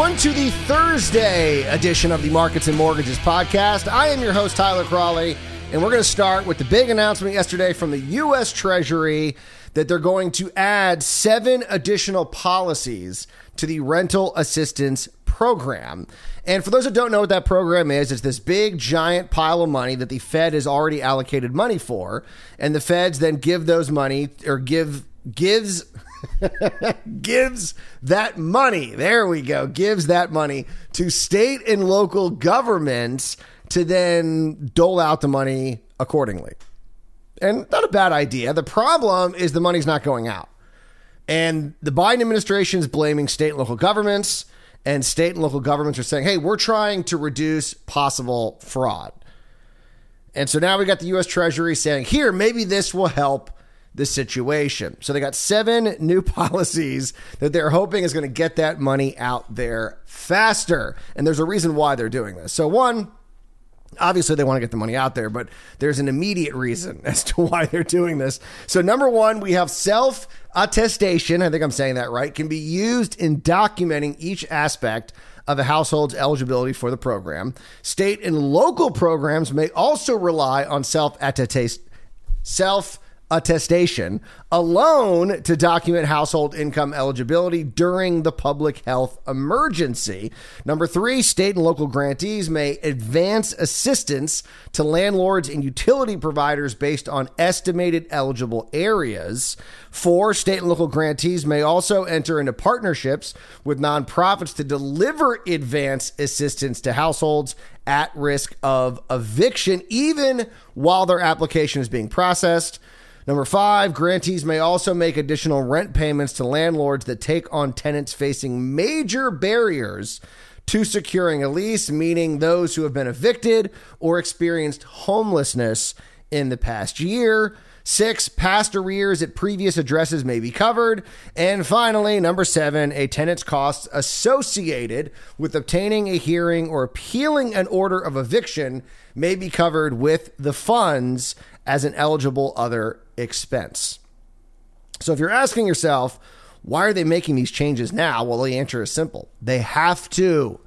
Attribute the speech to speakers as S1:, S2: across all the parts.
S1: Everyone, to the Thursday edition of the Markets and Mortgages podcast. I am your host, Tyler Crawley, and we're going to start with the big announcement yesterday from the U.S. Treasury that they're going to add seven additional policies to the rental assistance program. And for those that don't know what that program is, it's this big giant pile of money that the Fed has already allocated money for, and the Feds then give those money or give gives gives that money. There we go. Gives that money to state and local governments to then dole out the money accordingly. And not a bad idea. The problem is the money's not going out. And the Biden administration is blaming state and local governments, and state and local governments are saying, hey, we're trying to reduce possible fraud. And so now we got the US Treasury saying, here, maybe this will help the situation. So they got seven new policies that they're hoping is going to get that money out there faster. And there's a reason why they're doing this. So, one, obviously they want to get the money out there, but there's an immediate reason as to why they're doing this. So, number one, we have self attestation. I think I'm saying that right, can be used in documenting each aspect of a household's eligibility for the program. State and local programs may also rely on self attestation. Self attestation alone to document household income eligibility during the public health emergency. Number three, state and local grantees may advance assistance to landlords and utility providers based on estimated eligible arrears. Four, state and local grantees may also enter into partnerships with nonprofits to deliver advance assistance to households at risk of eviction, even while their application is being processed. Number five, grantees may also make additional rent payments to landlords that take on tenants facing major barriers to securing a lease, meaning those who have been evicted or experienced homelessness in the past year. Six, past arrears at previous addresses may be covered. And finally, number seven, a tenant's costs associated with obtaining a hearing or appealing an order of eviction may be covered with the funds as an eligible other expense. So if you're asking yourself, why are they making these changes now? Well, the answer is simple they have to.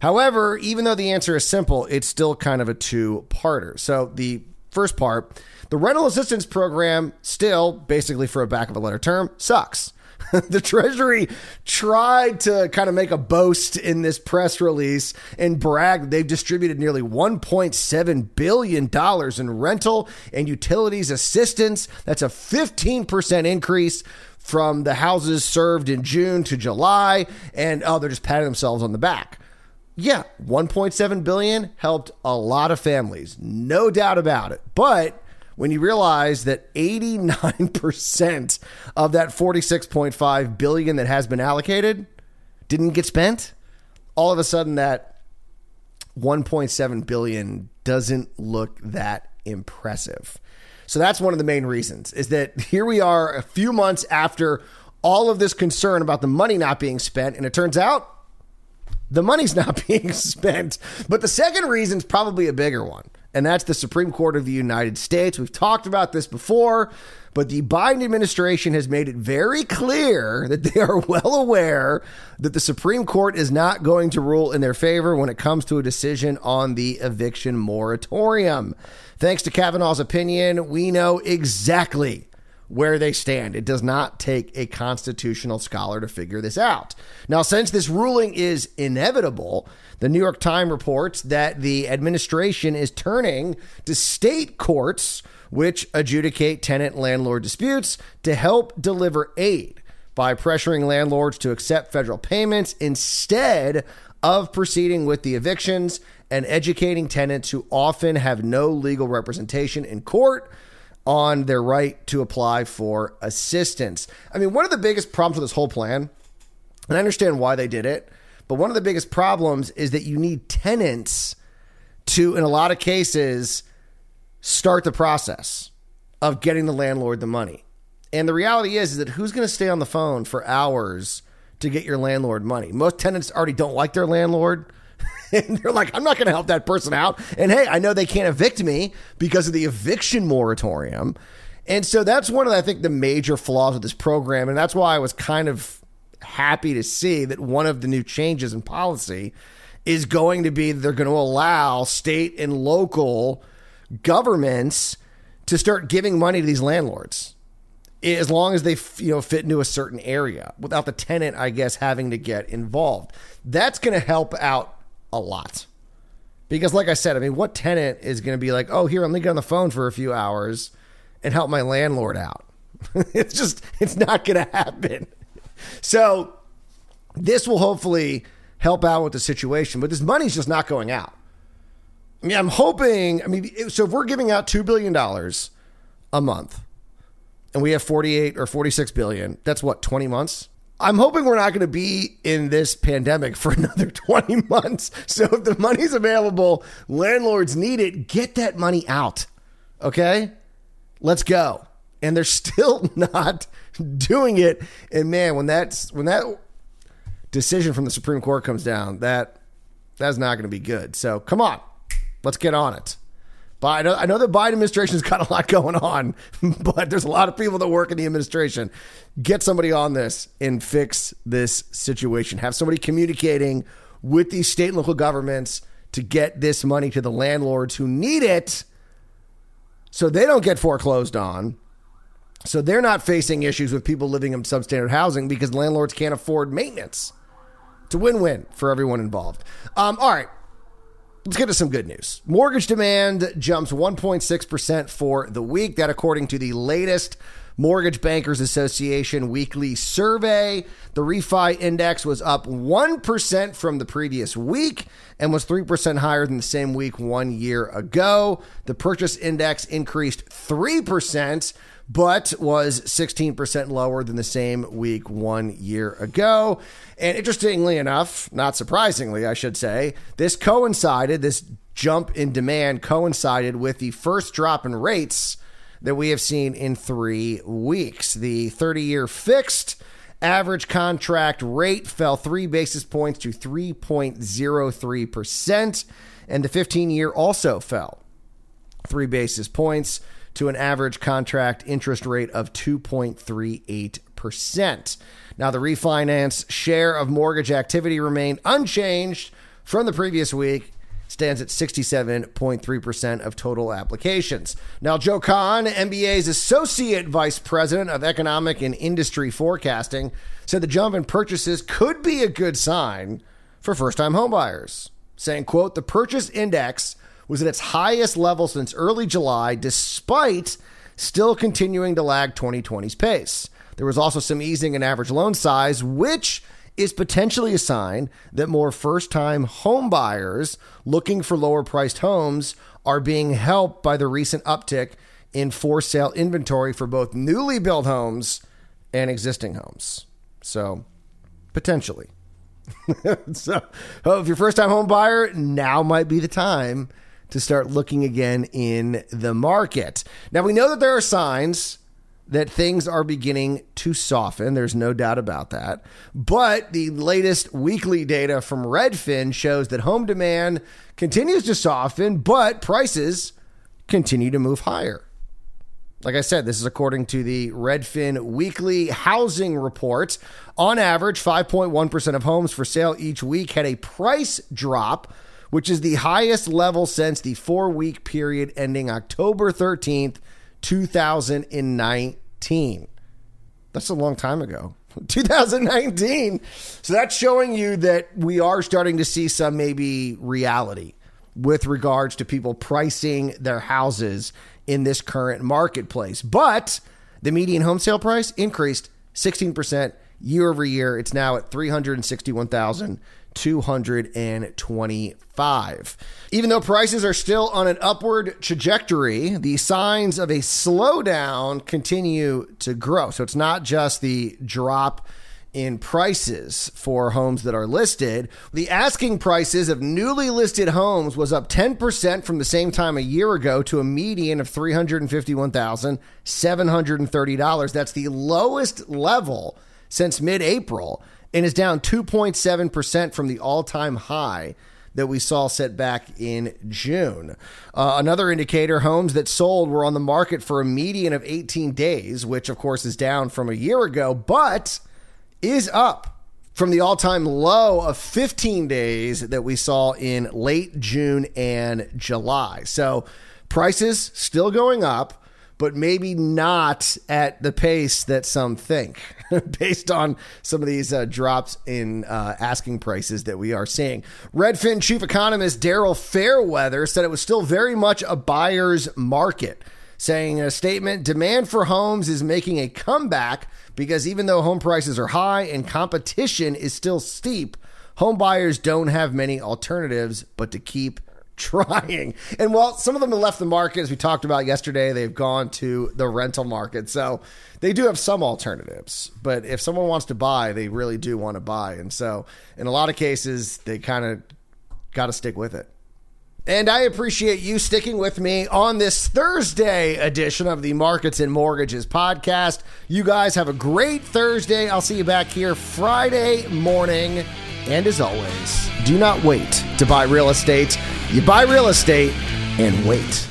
S1: However, even though the answer is simple, it's still kind of a two parter. So the first part, the rental assistance program, still basically for a back of a letter term, sucks. the Treasury tried to kind of make a boast in this press release and brag they've distributed nearly $1.7 billion in rental and utilities assistance. That's a 15% increase from the houses served in June to July. And oh, they're just patting themselves on the back. Yeah, 1.7 billion helped a lot of families, no doubt about it. But when you realize that 89% of that 46.5 billion that has been allocated didn't get spent, all of a sudden that 1.7 billion doesn't look that impressive. So that's one of the main reasons is that here we are a few months after all of this concern about the money not being spent and it turns out the money's not being spent. But the second reason is probably a bigger one and that's the Supreme Court of the United States. We've talked about this before, but the Biden administration has made it very clear that they are well aware that the Supreme Court is not going to rule in their favor when it comes to a decision on the eviction moratorium. Thanks to Kavanaugh's opinion, we know exactly where they stand. It does not take a constitutional scholar to figure this out. Now, since this ruling is inevitable, the New York Times reports that the administration is turning to state courts, which adjudicate tenant landlord disputes, to help deliver aid by pressuring landlords to accept federal payments instead of proceeding with the evictions and educating tenants who often have no legal representation in court on their right to apply for assistance. I mean, one of the biggest problems with this whole plan, and I understand why they did it, but one of the biggest problems is that you need tenants to, in a lot of cases, start the process of getting the landlord the money. And the reality is, is that who's going to stay on the phone for hours to get your landlord money? Most tenants already don't like their landlord. And they're like, I'm not going to help that person out. And hey, I know they can't evict me because of the eviction moratorium. And so that's one of, I think, the major flaws of this program. And that's why I was kind of happy to see that one of the new changes in policy is going to be they're going to allow state and local governments to start giving money to these landlords as long as they you know fit into a certain area without the tenant i guess having to get involved that's going to help out a lot because like i said i mean what tenant is going to be like oh here i'm going get on the phone for a few hours and help my landlord out it's just it's not going to happen so this will hopefully help out with the situation but this money's just not going out I mean, I'm hoping. I mean, so if we're giving out two billion dollars a month, and we have 48 or 46 billion, that's what 20 months. I'm hoping we're not going to be in this pandemic for another 20 months. So if the money's available, landlords need it. Get that money out. Okay, let's go. And they're still not doing it. And man, when that's when that decision from the Supreme Court comes down, that that's not going to be good. So come on. Let's get on it. I know, I know the Biden administration's got a lot going on, but there's a lot of people that work in the administration. Get somebody on this and fix this situation. Have somebody communicating with these state and local governments to get this money to the landlords who need it so they don't get foreclosed on. So they're not facing issues with people living in substandard housing because landlords can't afford maintenance. It's a win win for everyone involved. Um, all right. Let's get to some good news. Mortgage demand jumps 1.6% for the week. That, according to the latest Mortgage Bankers Association weekly survey. The refi index was up 1% from the previous week and was 3% higher than the same week one year ago. The purchase index increased 3% but was 16% lower than the same week one year ago. And interestingly enough, not surprisingly, I should say, this coincided, this jump in demand coincided with the first drop in rates that we have seen in three weeks. The 30 year fixed average contract rate fell three basis points to 3.03%, and the 15 year also fell three basis points to an average contract interest rate of 2.38%. Now, the refinance share of mortgage activity remained unchanged from the previous week stands at 67.3% of total applications. Now, Joel Kan, MBA's Associate Vice President of Economic and Industry Forecasting, said the jump in purchases could be a good sign for first-time homebuyers, saying, quote, the purchase index was at its highest level since early July, despite still continuing to lag 2020's pace. There was also some easing in average loan size, which is potentially a sign that more first time home buyers looking for lower priced homes are being helped by the recent uptick in for sale inventory for both newly built homes and existing homes. So, potentially. so, if you're first time home buyer, now might be the time to start looking again in the market. Now, we know that there are signs that things are beginning to soften. There's no doubt about that. But the latest weekly data from Redfin shows that home demand continues to soften, but prices continue to move higher. Like I said, this is according to the Redfin weekly housing report. On average, 5.1% of homes for sale each week had a price drop, which is the highest level since the four week period ending October 13th, 2019. That's a long time ago. 2019. So that's showing you that we are starting to see some maybe reality with regards to people pricing their houses in this current marketplace. But the median home sale price increased 16% year over year. It's now at 361,000 225. Even though prices are still on an upward trajectory, the signs of a slowdown continue to grow. So it's not just the drop in prices for homes that are listed. The asking prices of newly listed homes was up 10% from the same time a year ago to a median of $351,730. That's the lowest level since mid April and is down 2.7% from the all time high that we saw set back in June. Uh, another indicator homes that sold were on the market for a median of 18 days, which of course is down from a year ago, but is up from the all time low of 15 days that we saw in late June and July. So prices still going up but maybe not at the pace that some think, based on some of these uh, drops in uh, asking prices that we are seeing. Redfin chief economist Daryl Fairweather said it was still very much a buyer's market, saying in a statement demand for homes is making a comeback because even though home prices are high and competition is still steep, home buyers don't have many alternatives but to keep trying. And while some of them have left the market, as we talked about yesterday, they've gone to the rental market. So they do have some alternatives. But if someone wants to buy, they really do want to buy. And so in a lot of cases, they kind of got to stick with it. And I appreciate you sticking with me on this Thursday edition of the Markets and Mortgages podcast. You guys have a great Thursday. I'll see you back here Friday morning. And as always, do not wait to buy real estate. You buy real estate and wait.